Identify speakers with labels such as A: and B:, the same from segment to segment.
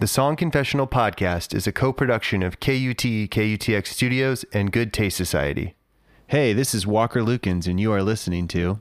A: The Song Confessional podcast is a co production of KUT KUTX Studios and Good Taste Society. Hey, this is Walker Lukens, and you are listening to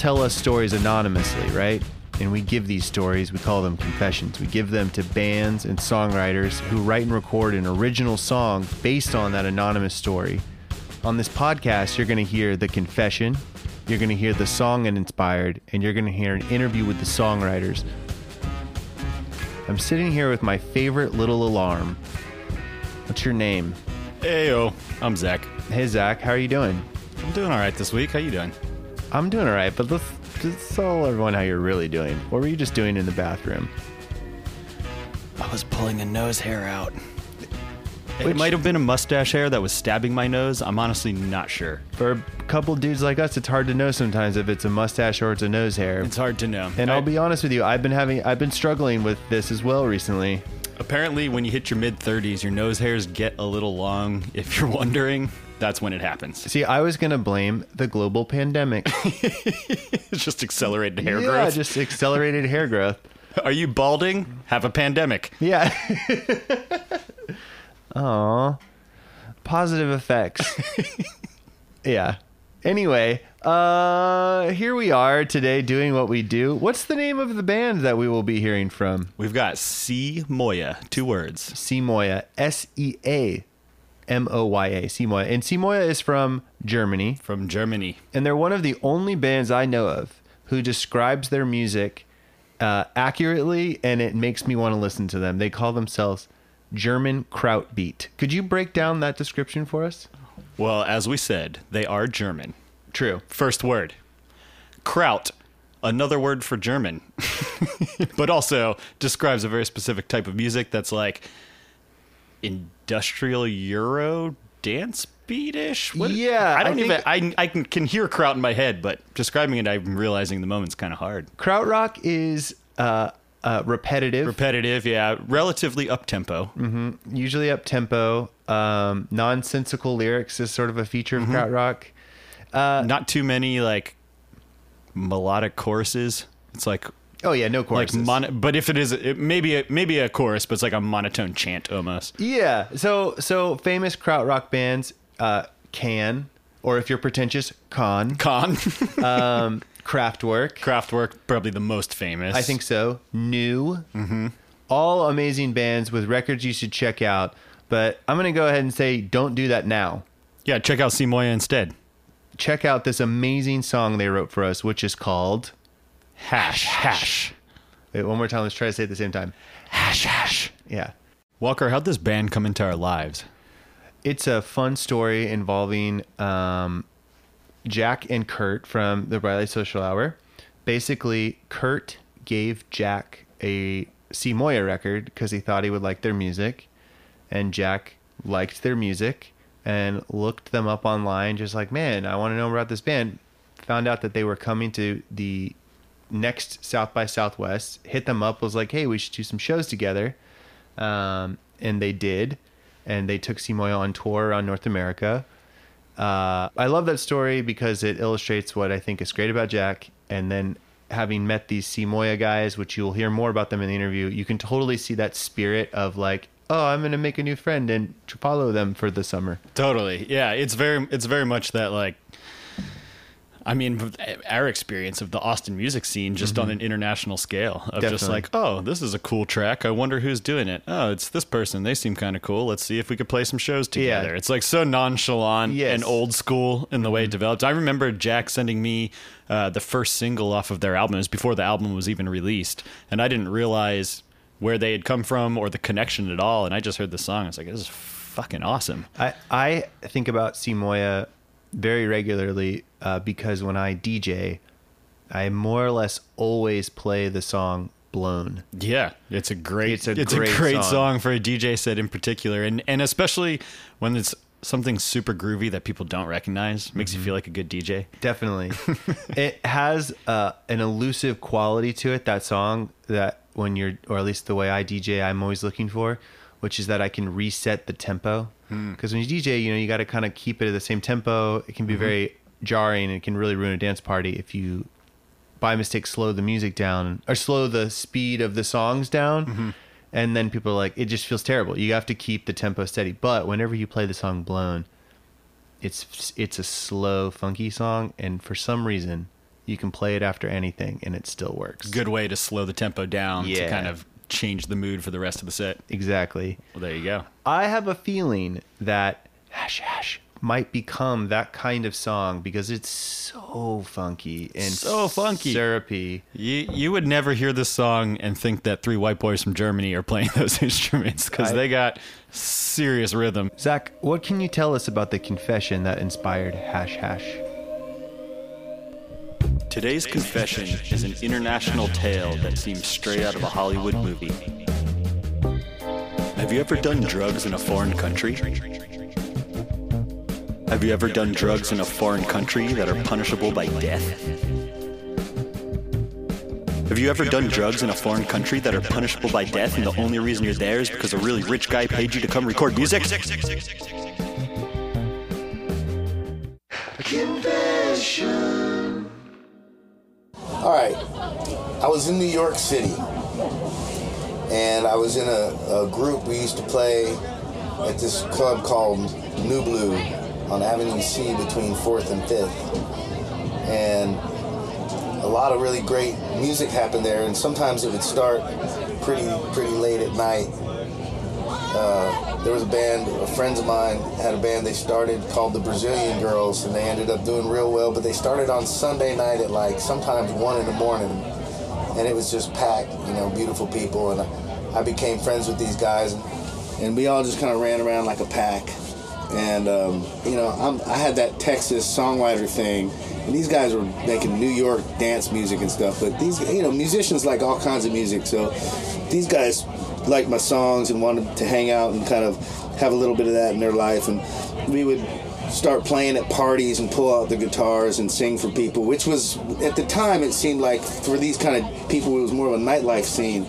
B: tell
A: us stories anonymously, right? And we give these stories, we call them confessions. We give them to bands and songwriters who write and record an original song based on that anonymous story. On this podcast, you're going to hear the confession, you're going to hear the song it inspired, and you're going to hear an interview with the songwriters. I'm sitting here with my favorite little alarm. What's your name?
C: Heyo, I'm Zach.
A: Hey, Zach, how are you doing?
C: I'm doing all right this week. How you doing?
A: I'm doing all right, but let's just tell everyone how you're really doing. What were you just doing in the bathroom?
C: I was pulling a nose hair out.
A: Which-
C: It might have been a mustache hair that was stabbing my nose. I'm honestly not sure.
A: For a couple dudes like us, it's hard to know sometimes if it's a mustache or it's a nose hair.
C: It's hard to know.
A: and
C: I-
A: I'll be honest with you, I've been having, I've been struggling with this as well recently.
C: apparently when you hit your mid 30s, your nose hairs get a little long. If you're wondering, that's when it happens.
A: See, I was gonna blame the global pandemic.
C: It's just accelerated hair
A: yeah,
C: growth.
A: just accelerated hair growth.
C: Are you balding? Have a pandemic.
A: Yeah. Aw. Positive effects. yeah. Anyway, uh here we are today doing what we do. What's the name of the band that we will be hearing from?
C: We've got Sea Moya, two words.
A: Sea Moya, S E A M O Y A, Sea Moya. And Sea Moya is from Germany,
C: From Germany.
A: and they're one of the only bands I know of who describes their music uh, accurately, and it makes me want to listen to them. They call themselves German Krautbeat. Could you break down that description for us?
C: Well, as we said, they are German.
A: True.
C: First word. Kraut, another word for German, but also describes a very specific type of music that's like industrial Euro dance beatish. What-
A: Yeah,
C: I don't
A: I
C: even. I I can, can hear Kraut in my head, but describing it, I'm realizing the moment's kind of hard.
A: Krautrock is uh, uh, repetitive,
C: Repetitive, yeah. Relatively up tempo.
A: usually up tempo. Um, nonsensical lyrics is sort of a feature of krautrock. Uh,
C: Not too many like melodic choruses. It's like
A: Oh yeah, no chorus.
C: like
A: choruses.
C: mon- but if it is it maybe a, maybe a chorus but it's like a monotone chant almost
A: Yeah. So so famous krautrock bands, uh, Can, or if you're pretentious, Con,
C: con
A: um, Kraftwerk.
C: Kraftwerk probably the most famous
A: I think so. Neu. Mm-hmm. All amazing bands with records you should check out. But I'm gonna go ahead and say, don't do that now.
C: yeah check out Sea Moya instead
A: Check out this amazing song they wrote for us, which is called.
C: Hash hash
A: Wait, one more time. Let's try to say it at the same time.
C: hash hash
A: Yeah.
C: Walker how'd this band come into our lives
A: It's a fun story involving um, Jack and Kurt from the Riley Social Hour. Basically, Kurt gave Jack a Sea Moya record because he thought he would like their music, and Jack liked their music and looked them up online, just like, man, I want to know about this band. Found out that they were coming to the next South by Southwest. Hit them up, was like, hey, we should do some shows together, um, and they did, and they took Sea Moya on tour around North America. Uh, I love that story because it illustrates what I think is great about Jack, and then having met these Sea Moya guys, which you'll hear more about them in the interview, you can totally see that spirit of like, oh, I'm going to make a new friend and follow them for the summer.
C: Totally. Yeah, it's very it's very much that like I mean, our experience of the Austin music scene just on an international scale of just like, oh, this is a cool track. I wonder who's doing it. Oh, it's this person. They seem kind of cool. Let's see if we could play some shows
A: Yeah.
C: together. It's like so nonchalant
A: Yes.
C: and old school in the way it developed. I remember Jack sending me uh, the first single off of their album. It was before the album was even released, and I didn't realize where they had come from or the connection at all. And I just heard the song. I was like, this is fucking awesome.
A: I, I think about Sea Moya very regularly uh, because when I DJ, I more or less always play the song Blown.
C: Yeah, it's a great
A: It's a
C: it's
A: great
C: a great
A: song.
C: song. for a DJ set in particular, and and especially when it's something super groovy that people don't recognize, makes
A: Mm-hmm.
C: you feel like a good DJ.
A: Definitely. it has uh, an elusive quality to it, that song, that when you're, or at least the way I DJ, I'm always looking for, which is that I can reset the tempo. Hmm. Because when you DJ, you know, you got to kind of keep it at the same tempo. It can be mm-hmm. very jarring and it can really ruin a dance party if you, by mistake, slow the music down or slow the speed of the songs down. Mm-hmm. And then people are like, it just feels terrible. You have to keep the tempo steady. But whenever you play the song Blown, it's it's a slow funky song and for some reason you can play it after anything and it still works
C: Good way to slow the tempo down to kind of change the mood for the rest of the set.
A: exactly
C: Well, there you go.
A: i have a feeling that hash hash might become that kind of song because it's so funky and
C: So funky.
A: syrupy
C: You you would never hear this song and think that three white boys from Germany are playing those instruments because they got serious rhythm.
A: zach what can you tell us about the confession that inspired hash hash
C: Today's confession is an international tale that seems straight out of a Hollywood movie. Have you ever done drugs in a foreign country? Have you ever done drugs in a foreign country that are punishable by death? Have you ever done drugs in a foreign country that are punishable by death and the only reason you're there is because a really rich guy paid you to come record music?
D: All right. I was in New York City, and I was in a, a group. We used to play at this club called Nublu on Avenue C between 4th and 5th. And a lot of really great music happened there, and sometimes it would start pretty pretty late at night. Uh, there was a band, friends of mine had a band they started called the Brazilian Girls, and they ended up doing real well. But they started on Sunday night at like sometimes one in the morning, and it was just packed, you know, beautiful people. And I, I became friends with these guys, and, and we all just kind of ran around like a pack. And um, you know, I'm, I had that Texas songwriter thing, and these guys were making New York dance music and stuff. But these, you know, musicians like all kinds of music, so these guys liked my songs and wanted to hang out and kind of have a little bit of that in their life. And we would start playing at parties and pull out the guitars and sing for people, which was at the time it seemed like for these kind of people it was more of a nightlife scene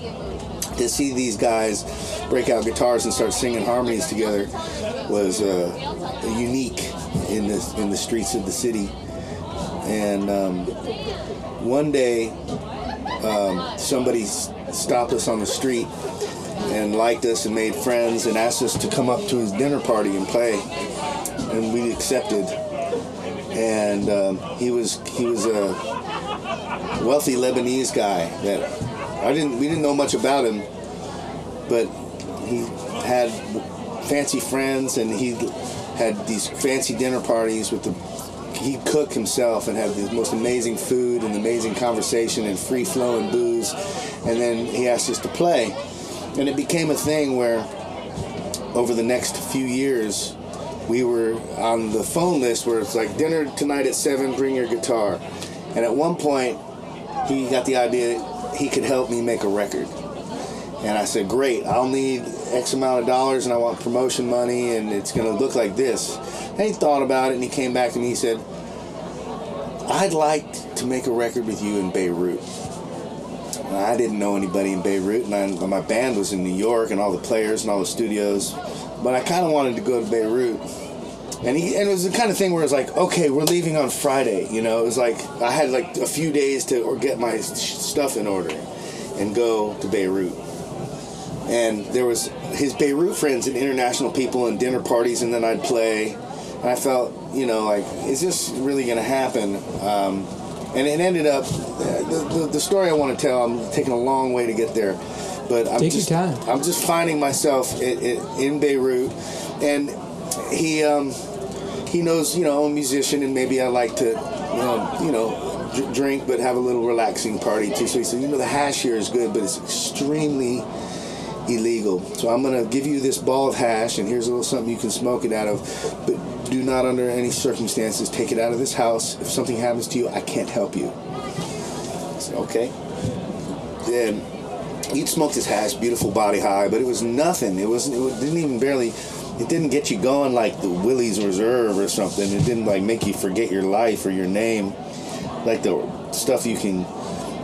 D: to see these guys break out guitars and start singing harmonies together was uh, unique in the in the streets of the city. And um, one day, um, somebody stopped us on the street and liked us and made friends and asked us to come up to his dinner party and play, and we accepted. And um, he was he was a wealthy Lebanese guy that I didn't we didn't know much about him, but he had fancy friends and he had these fancy dinner parties with the he'd cook himself and have the most amazing food and amazing conversation and free flowing booze. And then he asked us to play and it became a thing where over the next few years we were on the phone list where it's like dinner tonight at seven bring your guitar and at one point he got the idea he could help me make a record and I said, great, I'll need X amount of dollars and I want promotion money and it's going to look like this. And he thought about it and he came back to me. He said, I'd like to make a record with you in Beirut. I didn't know anybody in Beirut and I, my band was in New York and all the players and all the studios. But I kind of wanted to go to Beirut. And he and it was the kind of thing where it was like, okay, we're leaving on Friday. You know, it was like I had like a few days to or get my stuff in order and go to Beirut. And there was his Beirut friends and international people and dinner parties, and then I'd play. And I felt, you know, like, is this really going to happen? Um, and it ended up, the, the, the story I want to tell, I'm taking a long way to get there. But I'm
E: Take your
D: just,
E: time.
D: I'm just finding myself in, in, in Beirut, and he um, he knows you know I'm a musician, and maybe I like to um, you know dr- drink, but have a little relaxing party too. So he said, you know, the hash here is good, but it's extremely illegal. So I'm gonna give you this ball of hash, and here's a little something you can smoke it out of, but do not under any circumstances take it out of this house. If something happens to you, I can't help you. Said, okay. Then he'd smoked his hash, beautiful body high, but it was nothing. It wasn't. It didn't even barely. It didn't get you going like the Willie's Reserve or something. It didn't like make you forget your life or your name, like the stuff you can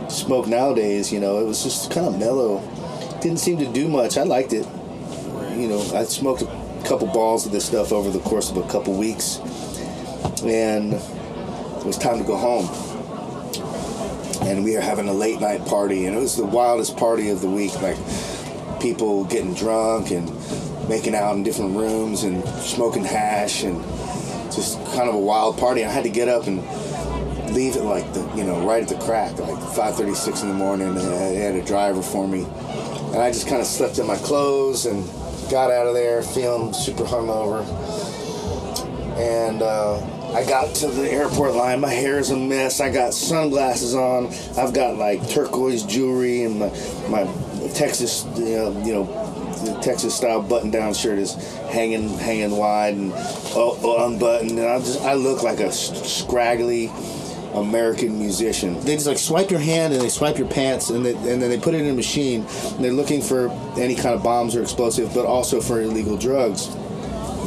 D: smoke nowadays. You know, it was just kind of mellow. Didn't seem to do much. I liked it. You know, I smoked a couple balls of this stuff over the course of a couple weeks, and it was time to go home and we were having a late night party and it was the wildest party of the week like people getting drunk and making out in different rooms and smoking hash and just kind of a wild party i had to get up and leave it like the you know right at the crack like 5.36 in the morning and i had a driver for me and i just kind of slept in my clothes and got out of there feeling super hungover and uh, I got to the airport line. My hair is a mess. I got sunglasses on. I've got like turquoise jewelry, and my my Texas, you know, you know the Texas style button down shirt is hanging hanging wide and oh, unbuttoned. And I just I look like a scraggly. American musician. They just like swipe your hand and they swipe your pants and, they, and then they put it in a machine. They're looking for any kind of bombs or explosive, but also for illegal drugs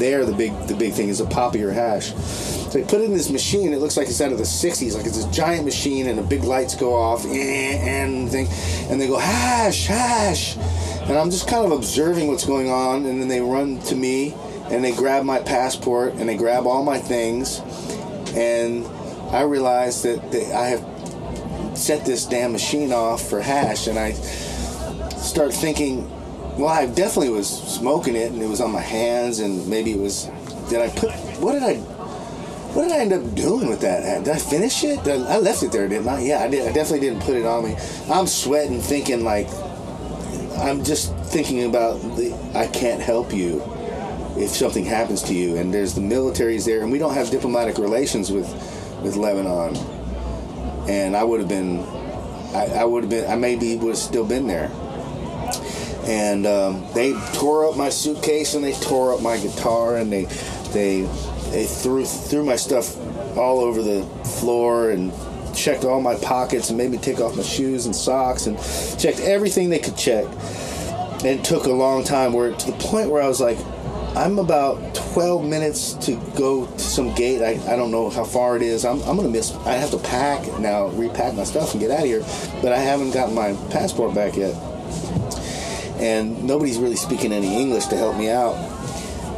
D: there the big the big thing is a poppy or hash. So they put it in this machine. It looks like it's out of the '60s. Like it's a giant machine, and the big lights go off, and thing, and they go hash, hash, and I'm just kind of observing what's going on. And then they run to me, and they grab my passport, and they grab all my things, and I realize that I have set this damn machine off for hash, and I start thinking, well, I definitely was smoking it, and it was on my hands, and maybe it was. Did I put? What did I? What did I end up doing with that? Did I finish it? I, I left it there, didn't I? Yeah, I did. I definitely didn't put it on me. I'm sweating, thinking like, I'm just thinking about the. I can't help you if something happens to you, and there's the military's there, and we don't have diplomatic relations with with Lebanon, and I would have been. I, I would have been. I maybe would have still been there and um, they tore up my suitcase and they tore up my guitar and they they they threw threw my stuff all over the floor and checked all my pockets and made me take off my shoes and socks and checked everything they could check and it took a long time where to the point where I was like I'm about 12 minutes to go to some gate. I, I don't know how far it is. I'm, I'm going to miss. I have to pack now, repack my stuff and get out of here. But I haven't gotten my passport back yet and nobody's really speaking any English to help me out.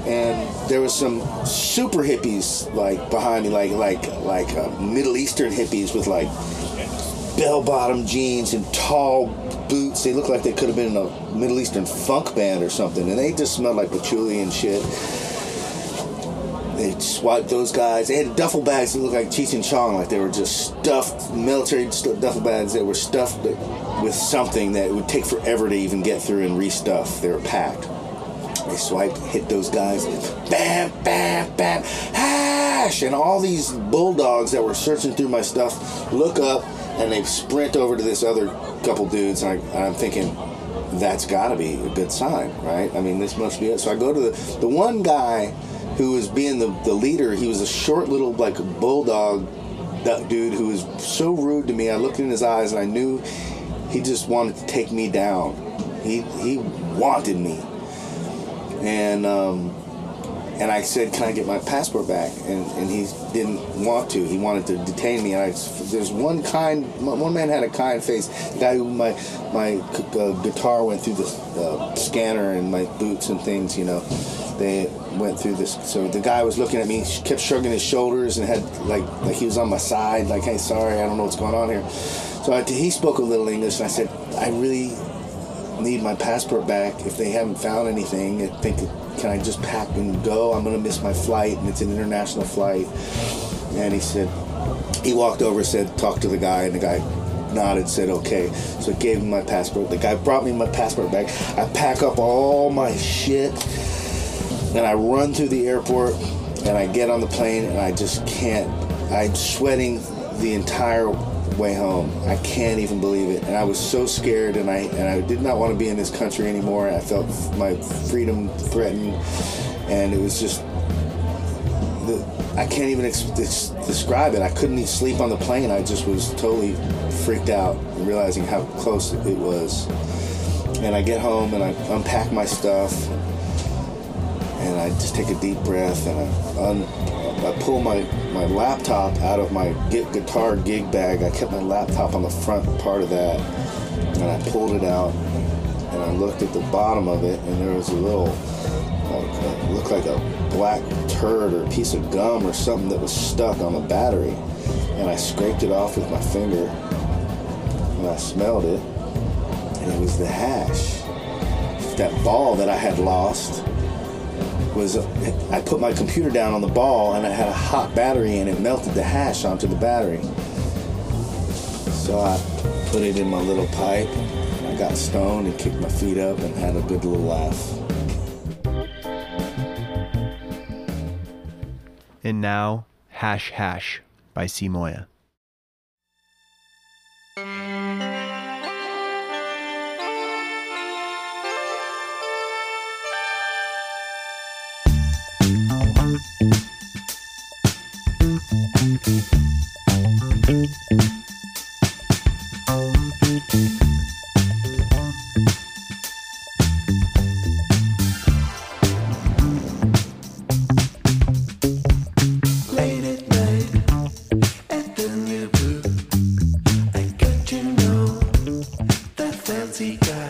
D: And there was some super hippies like behind me, like like like uh, Middle Eastern hippies with like bell-bottom jeans and tall boots. They looked like they could have been in a Middle Eastern funk band or something, and they just smelled like patchouli and shit. They swiped those guys. They had duffel bags that looked like Cheech and Chong, like they were just stuffed military duffel bags that were stuffed with something that would take forever to even get through and restuff. They were packed. They swiped, hit those guys, bam, bam, bam, hash, and all these bulldogs that were searching through my stuff look up and they sprint over to this other couple dudes, and, I, I'm thinking, that's got to be a good sign, right? I mean, this must be it. So I go to the the one guy who was being the, the leader. He was a short little like bulldog dude who was so rude to me. I looked in his eyes and I knew he just wanted to take me down. He he wanted me, and um, and I said, "Can I get my passport back?" And, and he didn't want to. He wanted to detain me. And I, there's one kind, one man had a kind face. The guy who my my uh, guitar went through the uh, scanner and my boots and things. You know, they went through this. So the guy was looking at me, kept shrugging his shoulders and had like like he was on my side, like, "Hey, sorry, I don't know what's going on here." So I, he spoke a little English, and I said, "I really." need my passport back. If they haven't found anything, I think, can I just pack and go? I'm gonna miss my flight, and it's an international flight. And he said, he walked over, said, talk to the guy, and the guy nodded, said, okay. So I gave him my passport. The guy brought me my passport back. I pack up all my shit, and I run through the airport, and I get on the plane, and I just can't. I'm sweating the entire way home. I can't even believe it, and I was so scared, and I and I did not want to be in this country anymore. I felt my freedom threatened, and it was just. The, I can't even ex- describe it. I couldn't even sleep on the plane. I just was totally freaked out, realizing how close it was. And I get home and I unpack my stuff, and I just take a deep breath and I, un, I pull my, my laptop out of my gu- guitar gig bag. I kept my laptop on the front part of that, and I pulled it out and I looked at the bottom of it, and there was a little, like, looked like a black turd or a piece of gum or something that was stuck on the battery, and I scraped it off with my finger, and I smelled it, and it was the hash. That ball that I had lost was I put my computer down on the ball and I had a hot battery and it melted the hash onto the battery. So I put it in my little pipe. I got stoned and kicked my feet up and had a good little laugh.
A: And now, Hash Hash by Sea Moya.
B: Fancy guy.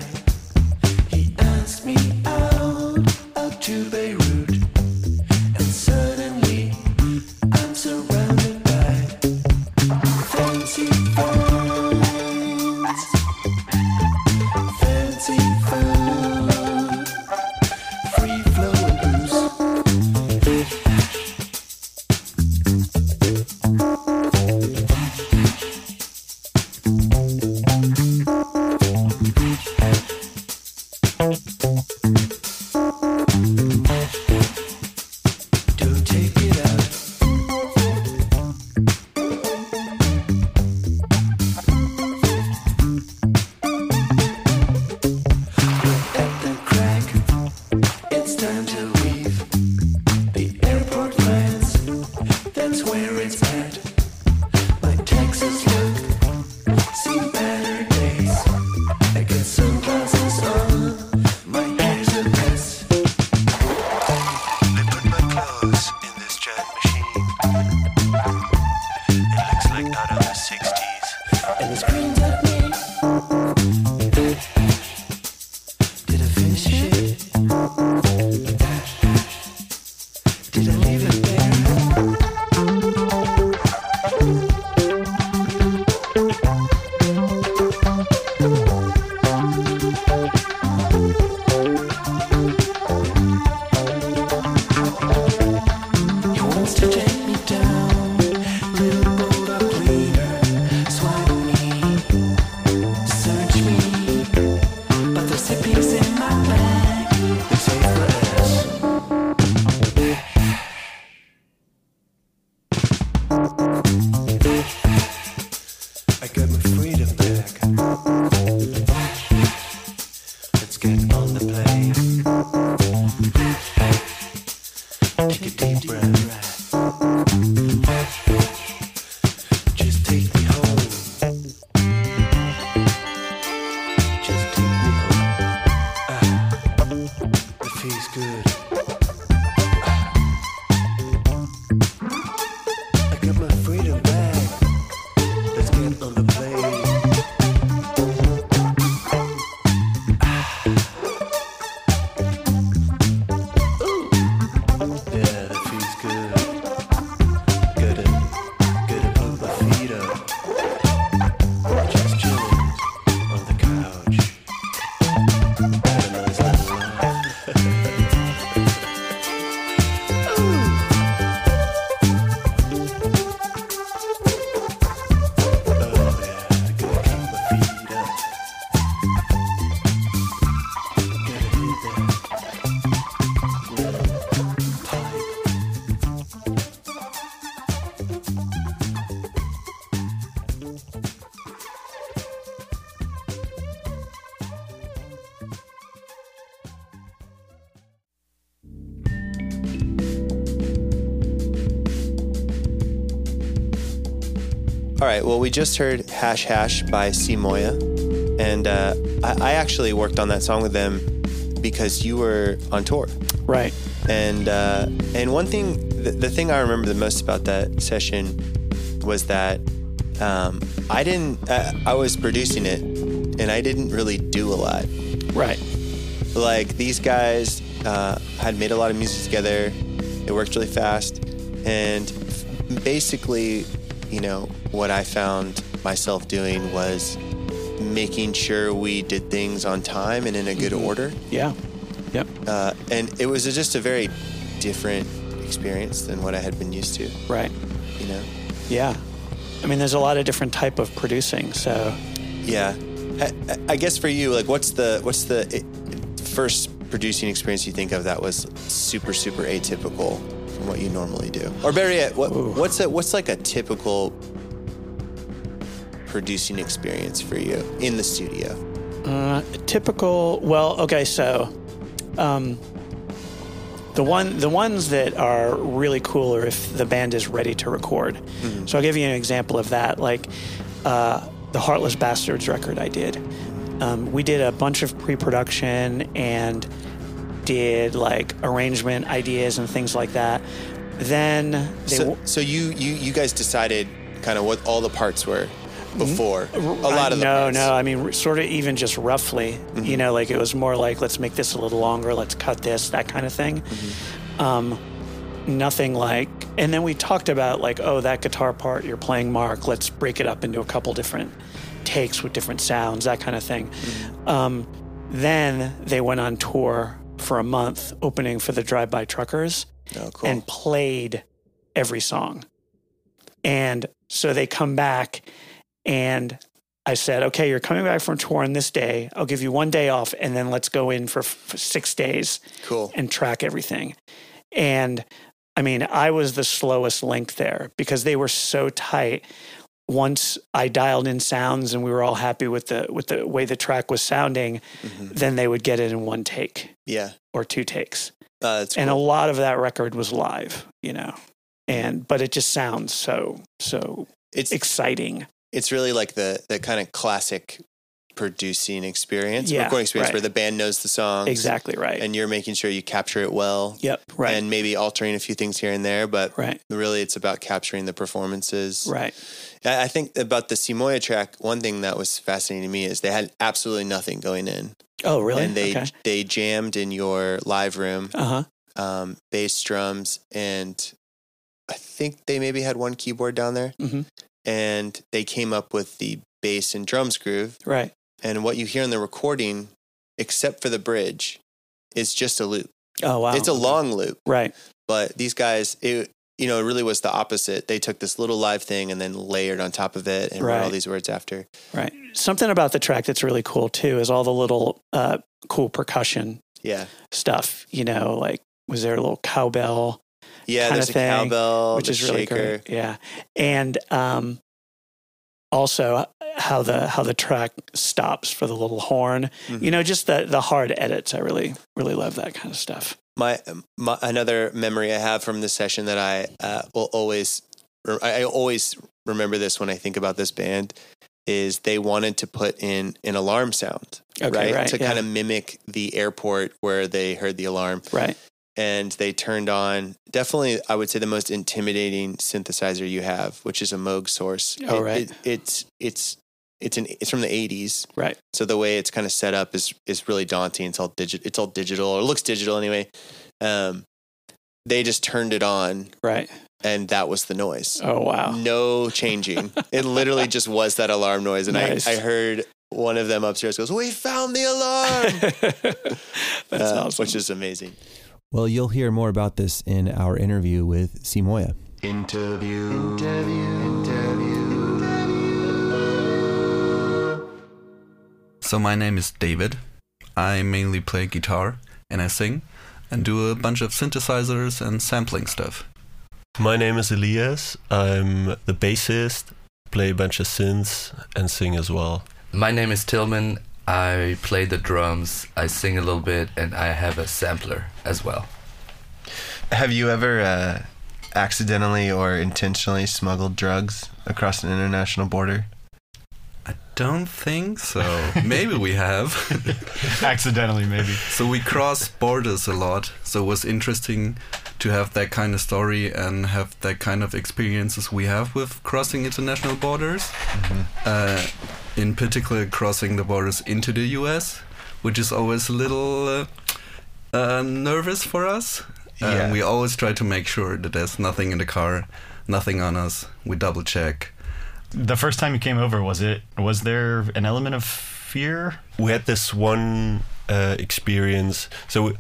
F: We just heard Hash Hash by Sea Moya. And uh, I, I actually worked on that song with them because you were on tour.
G: Right.
F: And uh, and one thing, the, the thing I remember the most about that session was that um, I didn't. Uh, I was producing it, and I didn't really do a lot.
G: Right.
F: Like these guys uh, had made a lot of music together. It worked really fast, and basically, you know, what I found myself doing was making sure we did things on time and in a good mm-hmm. order.
G: Yeah. Yep.
F: Uh, and it was just a very different experience than what I had been used to.
G: Right.
F: You know?
G: Yeah. I mean, there's a lot of different type of producing. So
F: Yeah. I, I guess for you, like, what's the what's the eh, first producing experience you think of that was super super atypical from what you normally do? Or better eh, yet, what what's a, what's like a typical producing experience for you in the studio?
G: uh, typical. Well, okay. So um, the one the ones that are really cool are if the band is ready to record. So I'll give you an example of that. Like uh, the Heartless Bastards record I did. Um, we did a bunch of pre-production and did like arrangement ideas and things like that. Then they
F: So,
G: w-
F: so you you you guys decided kind of what all the parts were before a lot of the
G: no,
F: parts.
G: no. I mean, sort of even just roughly. You know, like it was more like let's make this a little longer, let's cut this, that kind of thing. Um, nothing like. And then we talked about like, oh, that guitar part you're playing, Mark. Let's break it up into a couple different takes with different sounds, that kind of thing. Um, then they went on tour for a month, opening for the Drive By Truckers
F: Oh, cool.
G: and played every song. And so they come back, and I said, okay, you're coming back from tour on this day. I'll give you one day off, and then let's go in for, for six days
F: cool.
G: and track everything. And I mean, I was the slowest link there because they were so tight. Once I dialed in sounds and we were all happy with the with the way the track was sounding, then they would get it in one take
F: Yeah.
G: or two takes
F: Uh,
G: and a lot of that record was live you know and but it just sounds so so
F: it's
G: exciting
F: it's really like the the kind of classic producing experience,
G: Yeah,
F: recording experience
G: right.
F: where the band knows the songs
G: exactly right
F: and you're making sure you capture it well.
G: yep right
F: And maybe altering a few things here and there, but
G: right
F: really it's about capturing the performances.
G: right
F: I think about the Sea Moya track, one thing that was fascinating to me is they had absolutely nothing going in.
G: oh really
F: And they
G: okay
F: they jammed in your live room,
G: uh-huh
F: um, bass drums, and I think they maybe had one keyboard down there.
G: Mhm.
F: And they came up with the bass and drums groove.
G: right
F: And what you hear in the recording, except for the bridge, is just a loop.
G: oh wow
F: It's a long loop,
G: right
F: but these guys, it you know, it really was the opposite. They took this little live thing and then layered on top of it and wrote all
G: Right.
F: these words after.
G: right something about the track that's really cool too is all the little uh cool percussion
F: Yeah,
G: stuff you know like was there a little cowbell
F: yeah. There's a
G: thing,
F: cowbell,
G: which is really
F: shaker.
G: great yeah and um also how the how the track stops for the little horn
F: Mm-hmm.
G: you know just the the hard edits i really really love that kind of stuff
F: My, my another memory I have from this session that I uh, will always I I always remember this when I think about this band is they wanted to put in an alarm sound,
G: Okay,
F: right,
G: right,
F: to
G: yeah.
F: kind of mimic the airport where they heard the alarm,
G: right
F: and they turned on definitely I would say the most intimidating synthesizer you have, which is a Moog Source.
G: Oh,
F: It-
G: right.
F: it- it's it's it's an it's from the '80s,
G: right
F: so the way it's kind of set up is is really daunting. It's all digit. It's all digital, or it looks digital anyway. Um, they just turned it on,
G: right
F: and that was the noise.
G: oh wow
F: No changing. it literally just was that alarm noise, and
G: Nice.
F: I, I heard one of them upstairs goes, "We found the alarm,"
G: that's
F: uh,
G: awesome
F: which is amazing.
A: Well, you'll hear more about this in our interview with Sea Moya.
E: Interview. Interview.
H: So my name is David. I mainly play guitar and I sing and do a bunch of synthesizers and sampling stuff.
I: My name is Elias. I'm the bassist, play a bunch of synths, and sing as well.
J: My name is Tillman. I play the drums, I sing a little bit, and I have a sampler as well.
F: Have you ever uh,
A: accidentally or intentionally smuggled drugs across an international border?
H: I don't think so. Maybe we have.
C: Accidentally, maybe.
H: So we cross borders a lot. So it was interesting to have that kind of story and have that kind of experiences we have with crossing international borders. Uh, in particular, crossing the borders into the US, which is always a little uh, uh, nervous for us.
A: Yeah.
H: And we always try to make sure that there's nothing in the car, nothing on us. We double check.
C: The first time you came over, was it? Was there an element of fear?
I: we had this one uh, experience. So we,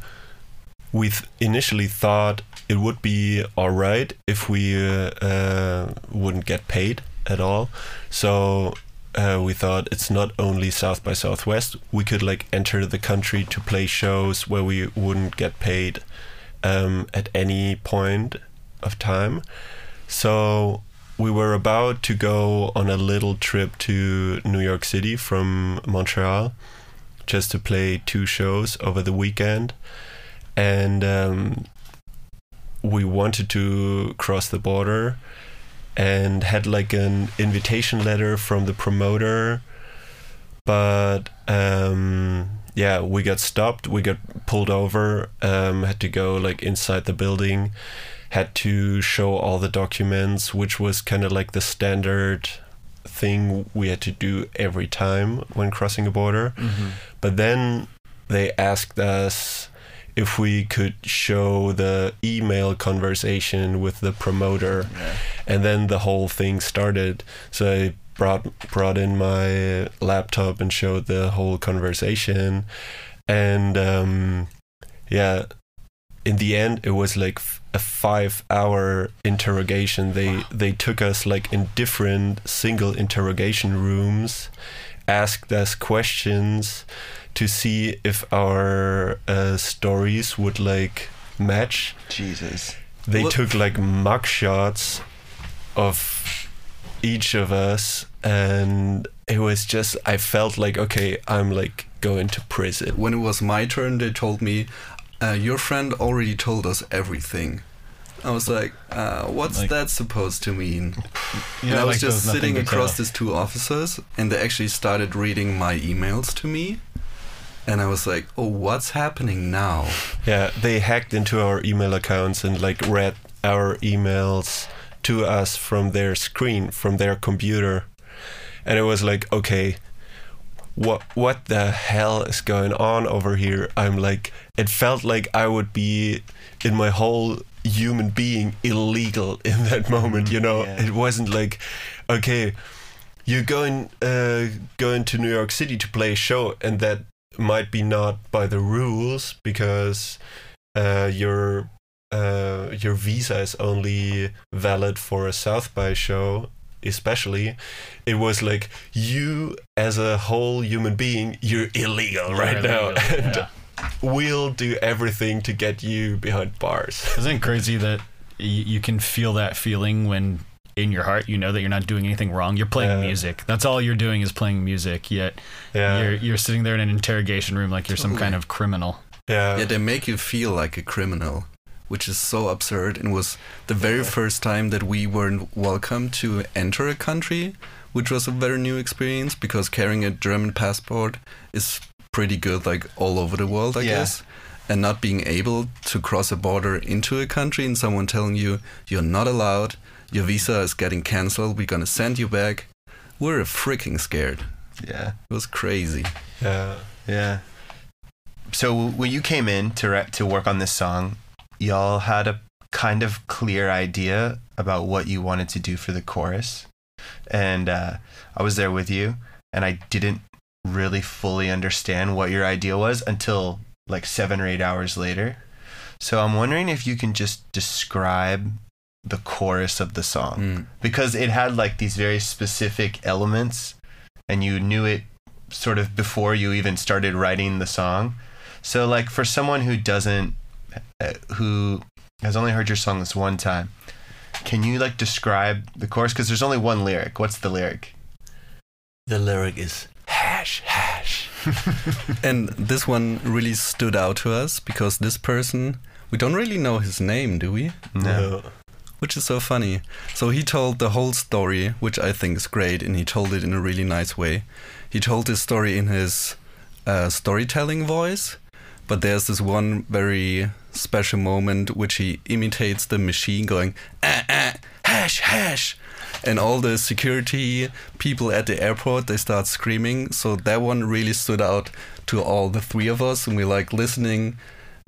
I: we th- initially thought it would be all right if we uh, uh, wouldn't get paid at all. So uh, we thought it's not only South by Southwest. We could like enter the country to play shows where we wouldn't get paid um, at any point of time. So we were about to go on a little trip to New York City from Montreal just to play two shows over the weekend. And um, we wanted to cross the border and had like an invitation letter from the promoter. But um, yeah, we got stopped, we got pulled over, um, had to go like inside the building had to show all the documents, which was kind of like the standard thing we had to do every time when crossing a border. But then they asked us if we could show the email conversation with the promoter, and then the whole thing started. So I brought brought in my laptop and showed the whole conversation, and um, yeah, in the end it was like a five hour interrogation. They they took us like in different single interrogation rooms asked us questions to see if our uh, stories would like match
A: Jesus.
I: they
H: What-
I: took like mug shots of each of us and it was just i felt like okay i'm like going to prison
H: When it was my turn, they told me, uh, "Your friend already told us everything." I was like, uh, "What's
C: Like-
H: that supposed to mean?"
C: Yeah,
H: and I was
C: like
H: just sitting across these two officers, and they actually started reading my emails to me, and I was like, "Oh, what's happening now?"
I: Yeah, they hacked into our email accounts and like read our emails to us from their screen, from their computer. And it was like, okay, what what the hell is going on over here? I'm like it felt like I would be in my whole human being illegal in that moment, you know.
A: yeah.
I: It wasn't like okay, you're going uh, going to New York City to play a show, and that might be not by the rules because uh, your uh, your visa is only valid for a South by show. Especially, it was like you, as a whole human being, you're illegal right now, and
C: yeah.
I: we'll do everything to get you behind bars.
C: Isn't it crazy that you can feel that feeling when in your heart you know that you're not doing anything wrong? You're playing
I: Yeah.
C: music. That's all you're doing is playing music. Yet
I: Yeah.
C: you're you're sitting there in an interrogation room like you're some kind of criminal.
I: Yeah,
H: Yeah, they make you feel like a criminal, which is so absurd. And was the very first time that we weren't welcome to enter a country, which was a very new experience because carrying a German passport is pretty good, like all over the world, I
A: Yeah.
H: guess. And not being able to cross a border into a country and someone telling you you're not allowed, your visa is getting cancelled, we're gonna send you back. We're freaking scared.
A: Yeah.
H: It was crazy.
I: yeah.
A: Yeah. So when you came in to re- to work on this song, y'all had a kind of clear idea about what you wanted to do for the chorus, and uh, I was there with you, and I didn't really fully understand what your idea was until like seven or eight hours later. So I'm wondering if you can just describe the chorus of the song
H: Mm.
A: because it had like these very specific elements and you knew it sort of before you even started writing the song. So like for someone who doesn't uh, who has only heard your song this one time, can you like describe the chorus cuz there's only one lyric. What's the lyric?
I: The lyric is hash hash.
H: And this one really stood out to us because this person, we don't really know his name, do we?
A: No.
H: Which is so funny. So he told the whole story, which I think is great, and he told it in a really nice way. He told his story in his uh, storytelling voice, but there's this one very special moment which he imitates the machine going ah, ah, hash hash and all the security people at the airport they start screaming so that one really stood out to all the three of us and we like listening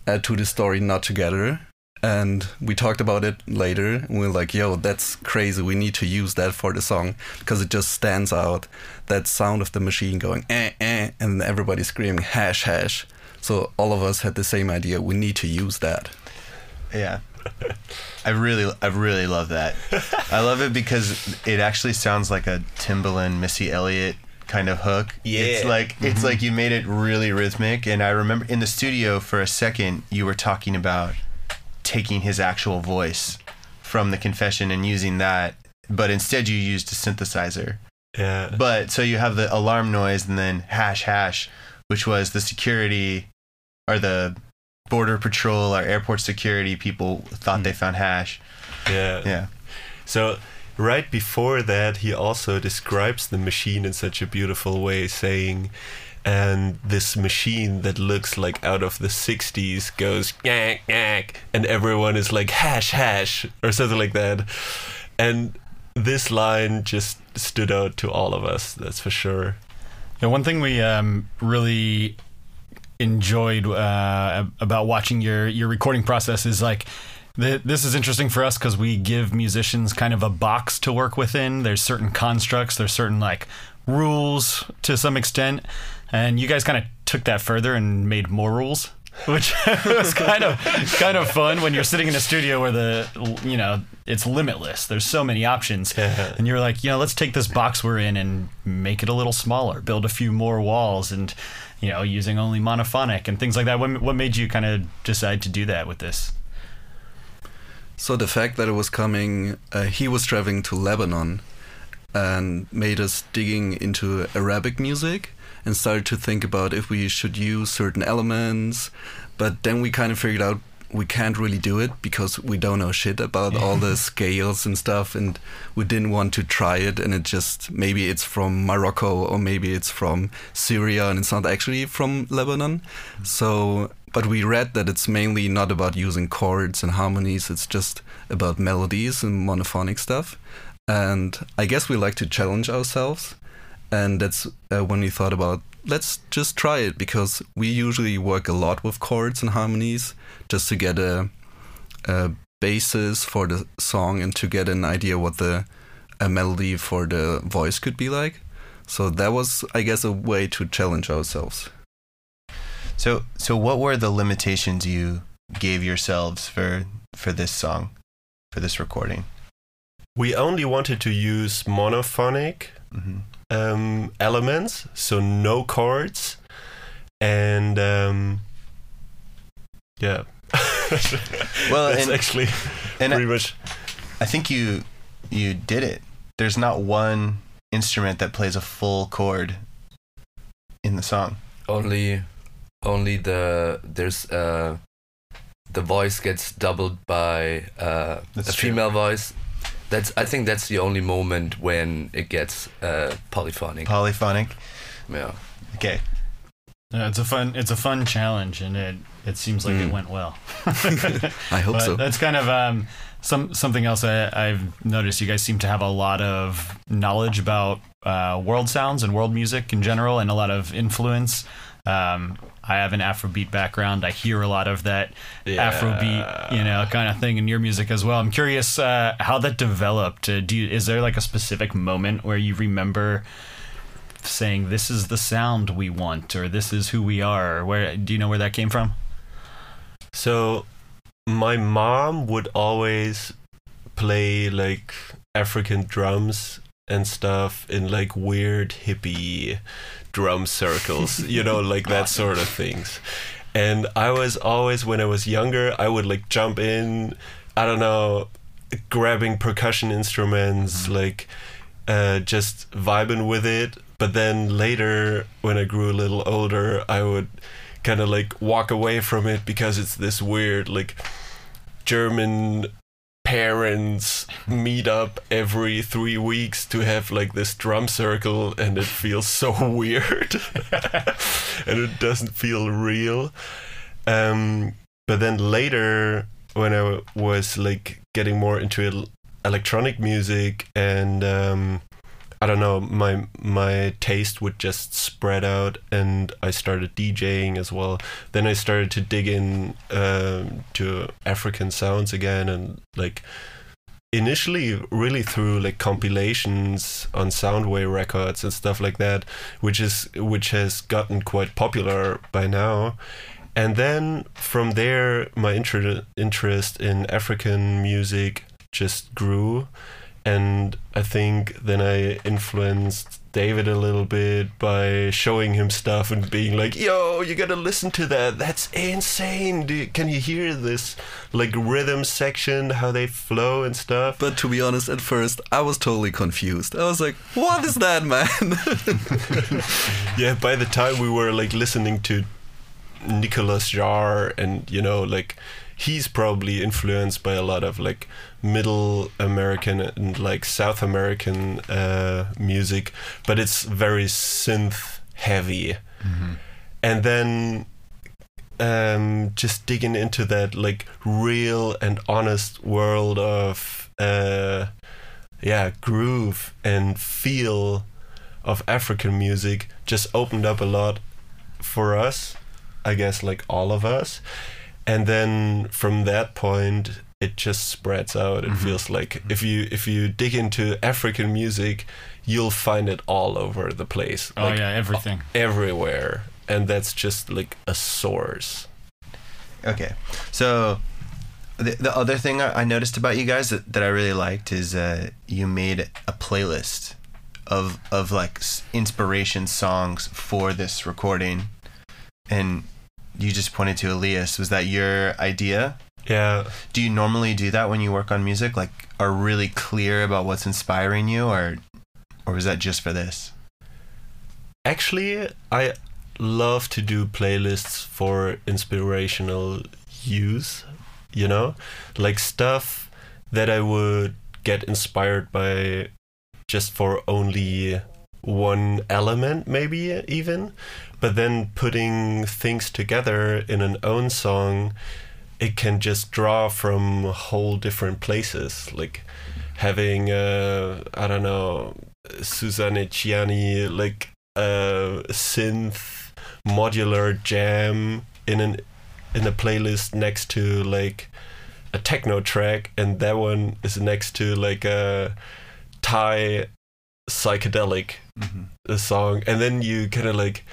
H: uh, to the story not together and we talked about it later and we are like yo that's crazy we need to use that for the song because it just stands out that sound of the machine going eh eh and everybody screaming hash hash so all of us had the same idea we need to use that
A: Yeah. I really I really love that. I love it because it actually sounds like a Timbaland Missy Elliott kind of hook. Yeah, It's
I: Yeah.
A: like it's like you made it really rhythmic and I remember in the studio for a second you were talking about taking his actual voice from the confession and using that but instead you used a synthesizer.
I: Yeah.
A: But so you have the alarm noise and then hash hash, which was the security or the border patrol or airport security people thought they hmm. found hash.
I: Yeah.
A: Yeah.
I: So right before that, he also describes the machine in such a beautiful way, saying, "And this machine that looks like out of the '60s goes yak yak, and everyone is like hash hash or something like that." And this line just stood out to all of us. That's for sure.
C: Yeah, one thing we um, really enjoyed uh, about watching your your recording process is like th- this is interesting for us because we give musicians kind of a box to work within. There's certain constructs, there's certain like rules to some extent, and you guys kind of took that further and made more rules. Which was kind of kind of fun when you're sitting in a studio where the you know it's limitless. There's so many options, and you're like, you know, let's take this box we're in and make it a little smaller, build a few more walls, and you know, using only monophonic and things like that. What, what made you kind of decide to do that with this?
H: So the fact that it was coming, uh, he was traveling to Lebanon and made us digging into Arabic music and started to think about if we should use certain elements. But then we kind of figured out we can't really do it because we don't know shit about all the scales and stuff and we didn't want to try it and it just maybe it's from Morocco or maybe it's from Syria and it's not actually from Lebanon. Mm. So but we read that it's mainly not about using chords and harmonies, it's just about melodies and monophonic stuff. And I guess we like to challenge ourselves. And that's uh, when we thought about let's just try it because we usually work a lot with chords and harmonies just to get a, a basis for the song and to get an idea what the a melody for the voice could be like. So that was, I guess, a way to challenge ourselves.
A: So so what were the limitations you gave yourselves for for this song, for this recording?
I: We only wanted to use monophonic
A: hmm
I: um, elements, so no chords, and um, yeah.
A: Well,
I: that's
A: and-
I: actually
A: and
I: pretty much
A: I think you you did it. There's not one instrument that plays a full chord in the song.
J: Only, only the there's uh, the voice gets doubled by uh, a
A: true.
J: female voice. That's I think that's the only moment when it gets uh, polyphonic.
A: Polyphonic.
J: yeah.
A: Okay.
C: Uh, it's a fun it's a fun challenge, and it it seems like it
H: Mm.
C: went well.
H: I hope
C: but
H: so.
C: that's kind of um, some something else I, I've noticed. You guys seem to have a lot of knowledge about uh, world sounds and world music in general, and a lot of influence. Um, I have an Afrobeat background. I hear a lot of that Afrobeat, you know, kind of thing in your music as well. I'm curious uh, how that developed. Uh, do you, is there like a specific moment where you remember saying this is the sound we want, or this is who we are? Where do you know where that came from?
I: So my mom would always play like African drums and stuff in like weird hippie drum circles, you know, like that sort of things. And I was always when I was younger, I would like jump in, I don't know, grabbing percussion instruments, like uh, just vibing with it. But then later, when I grew a little older, I would kind of like walk away from it because it's this weird, like German parents meet up every three weeks to have like this drum circle and it feels so weird. And it doesn't feel real. Um but then later when i was like getting more into electronic music and um I don't know, my my taste would just spread out, and I started DJing as well. Then I started to dig in um, to African sounds again, and like initially really through like compilations on Soundway records and stuff like that, which is which has gotten quite popular by now. And then from there, my inter- interest in African music just grew and I think then I influenced David a little bit by showing him stuff and being like, "Yo, you gotta listen to that. That's insane. Do you, can you hear this like rhythm section, how they flow and stuff?"
H: But to be honest, at first I was totally confused. I was like, "What is that, man?"
I: yeah, by the time we were like listening to Nicolas Jaar and you know like he's probably influenced by a lot of like middle American and like South American uh, music, but it's very synth heavy. And then um, just digging into that like real and honest world of uh, yeah groove and feel of African music just opened up a lot for us. I guess like all of us and then from that point it just spreads out. It feels like if you if you dig into african music you'll find it all over the place.
C: Oh
I: like,
C: yeah, everything.
I: everywhere. And that's just like a source.
E: Okay, so the, the other thing I I noticed about you guys that, that I really liked is uh, you made a playlist of of like inspiration songs for this recording, and you just pointed to Elias. Was that your idea?
I: yeah
E: Do you normally do that when you work on music? Like, are really clear about what's inspiring you, or or was that just for this?
I: actually i love to do playlists for inspirational use you know like stuff that i would get inspired by just for only one element maybe even. But then putting things together in an own song it can just draw from whole different places. Like having uh i don't know suzanne ciani like a synth modular jam in an in a playlist next to like a techno track and that one is next to like a thai psychedelic uh, song and then you kind of like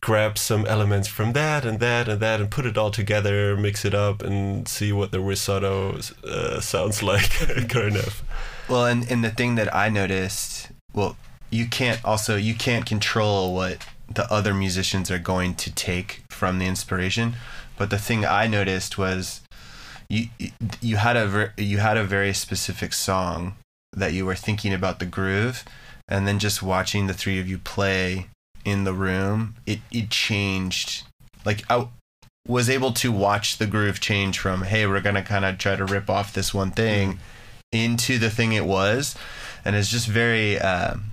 I: grab some elements from that and that and that and put it all together mix it up and see what the risotto uh, sounds like kind of.
E: Well, and and the thing that I noticed, well, you can't also you can't control what the other musicians are going to take from the inspiration, but the thing I noticed was you you had a you had a very specific song that you were thinking about the groove, and then just watching the three of you play in the room, it it changed. Like I was able to watch the groove change from hey, we're gonna kind of try to rip off this one thing into the thing it was and it's just very um,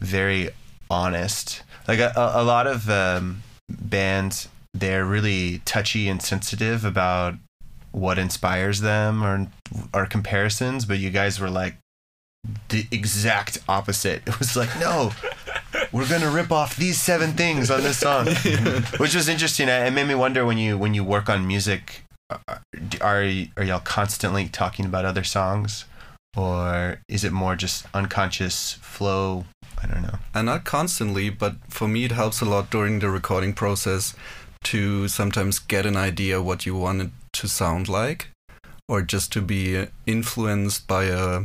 E: very honest like a, a lot of um, bands they're really touchy and sensitive about what inspires them or or comparisons but you guys were like the exact opposite. It was like no we're gonna rip off these seven things on this song. Which was interesting. It made me wonder when you when you work on music uh, are are, y'all constantly talking about other songs? Or is it more just unconscious flow? I don't know.
H: And not constantly, but for me it helps a lot during the recording process to sometimes get an idea what you want it to sound like, or just to be influenced by a,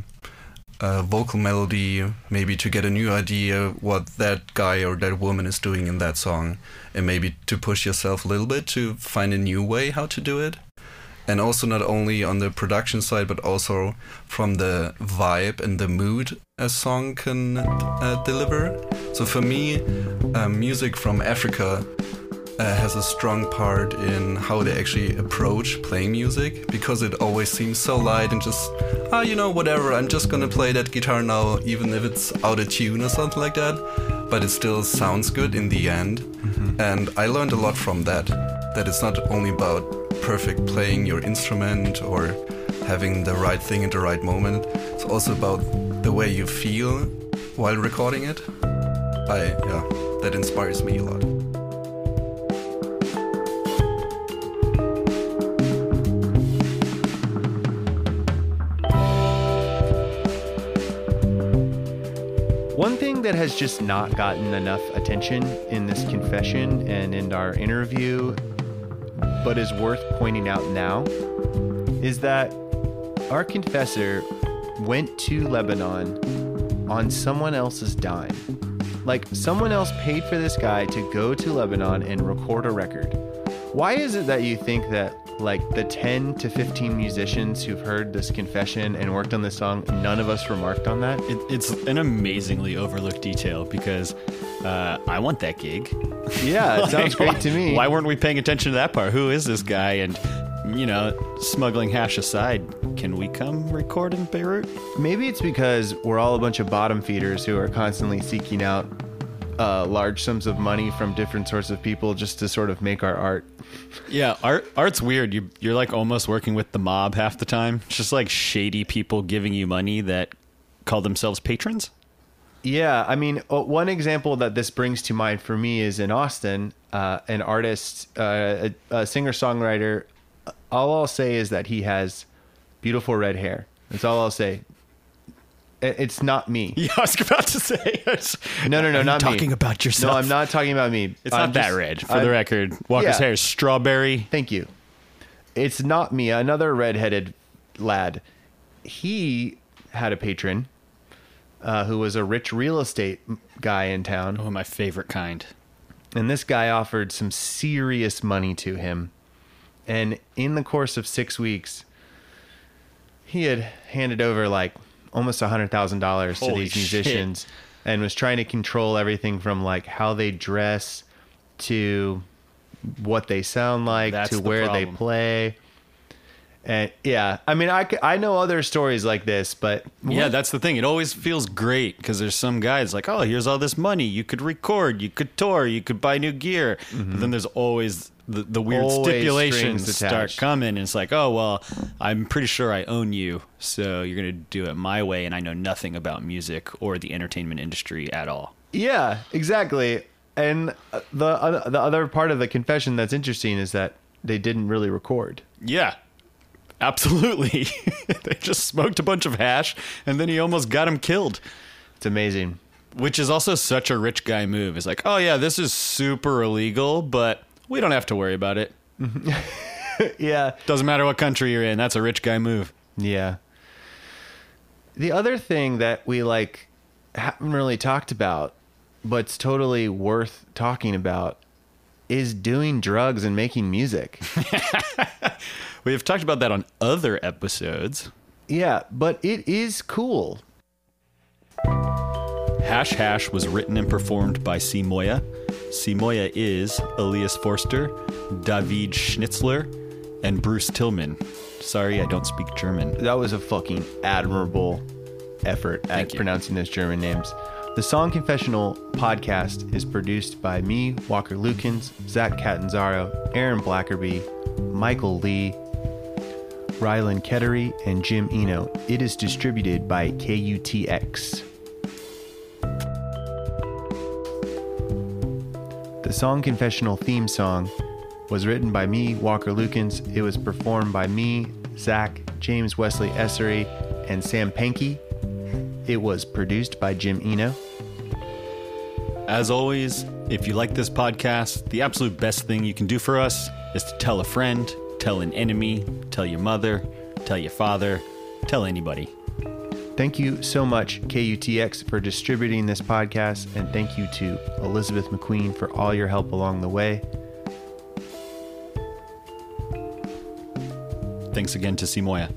H: vocal melody, maybe to get a new idea what that guy or that woman is doing in that song, and maybe to push yourself a little bit to find a new way how to do it. And also not only on the production side but also from the vibe and the mood a song can uh, deliver. So for me uh, music from africa uh, has a strong part in how they actually approach playing music because it always seems so light and just, ah, you know, whatever, I'm just gonna play that guitar now, even if it's out of tune or something like that. But it still sounds good in the end. And I learned a lot from that. That it's not only about perfect playing your instrument or having the right thing at the right moment, it's also about the way you feel while recording it. I, yeah, that inspires me a lot.
A: Has just not gotten enough attention in this confession and in our interview, but is worth pointing out now, is that our confessor went to Lebanon on someone else's dime. Like, someone else paid for this guy to go to Lebanon and record a record. Why is it that you think that, like, the 10 to 15 musicians who've heard this confession and worked on this song, none of us remarked on that?
C: It, it's an amazingly overlooked detail because uh, I want that gig.
A: Yeah, it sounds great
C: why-
A: to me.
C: Why weren't we paying attention to that part? Who is this guy? And, you know, smuggling hash aside, can we come record in Beirut?
A: Maybe it's because we're all a bunch of bottom feeders who are constantly seeking out uh, large sums of money from different sorts of people just to sort of make our art.
C: Yeah, art art's weird. You you're like almost working with the mob half the time. It's just like shady people giving you money that call themselves patrons.
A: Yeah, I mean, one example that this brings to mind for me is in Austin, uh, an artist, uh, a, a singer songwriter. All I'll say is that he has beautiful red hair. That's all I'll say. It's not me.
C: Yeah, I was about to say.
A: No, no, no, not me.
C: talking about yourself.
A: No, I'm not talking about me.
C: It's
A: I'm
C: not that red, for
A: I'm-
C: the record. Walker's
A: Yeah.
C: hair is strawberry.
A: Thank you. It's not me. Another redheaded lad. He had a patron uh, who was a rich real estate guy in town.
C: Oh, my favorite kind.
A: And this guy offered some serious money to him. And in the course of six weeks, he had handed over like almost a hundred thousand dollars to
C: Holy
A: these
C: shit.
A: musicians and was trying to control everything from like how they dress to what they sound like
C: That's
A: to
C: the
A: where they play. And yeah, I mean, I, I know other stories like this, but
C: Yeah, that's the thing. It always feels great because there's some guys like, oh, here's all this money. You could record, you could tour, you could buy new gear. But mm-hmm. then there's always the, the weird
A: Always
C: stipulations start
A: attached.
C: coming. And it's like, oh, well, I'm pretty sure I own you. So you're going to do it my way. And I know nothing about music or the entertainment industry at all.
A: Yeah, exactly. And uh, the uh, the other part of the confession that's interesting is that they didn't really record.
C: Yeah. Absolutely. they just smoked a bunch of hash and then he almost got him killed.
A: It's amazing.
C: Which is also such a rich guy move. It's like, oh yeah, this is super illegal, but we don't have to worry about it.
A: yeah,
C: Doesn't matter what country you're in. That's a rich guy move.
A: yeah. The other thing that we like haven't really talked about, but's totally worth talking about, is doing drugs and making music.
C: We've talked about that on other episodes.
A: yeah, but it is cool.
C: Hash Hash was written and performed by Sea Moya. Sea Moya is Elias Forster, David Schnitzler, and Bruce Tillman. Sorry, I don't speak German.
A: That was a fucking admirable effort at
C: you.
A: pronouncing those German names. The Song Confessional podcast is produced by me, Walker Lukens, Zach Catanzaro, Aaron Blackerby, Michael Lee, Rylan Kettery, and Jim Eno. It is distributed by KUTX. The Song Confessional theme song was written by me, Walker Lukens. It was performed by me, Zach, James Wesley Essery, and Sam Pankey. It was produced by Jim Eno.
C: As always, if you like this podcast, the absolute best thing you can do for us is to tell a friend, tell an enemy, tell your mother, tell your father, tell anybody.
A: Thank you so much, KUTX, for distributing this podcast, and thank you to Elizabeth McQueen for all your help along the way.
C: Thanks again to Sea Moya.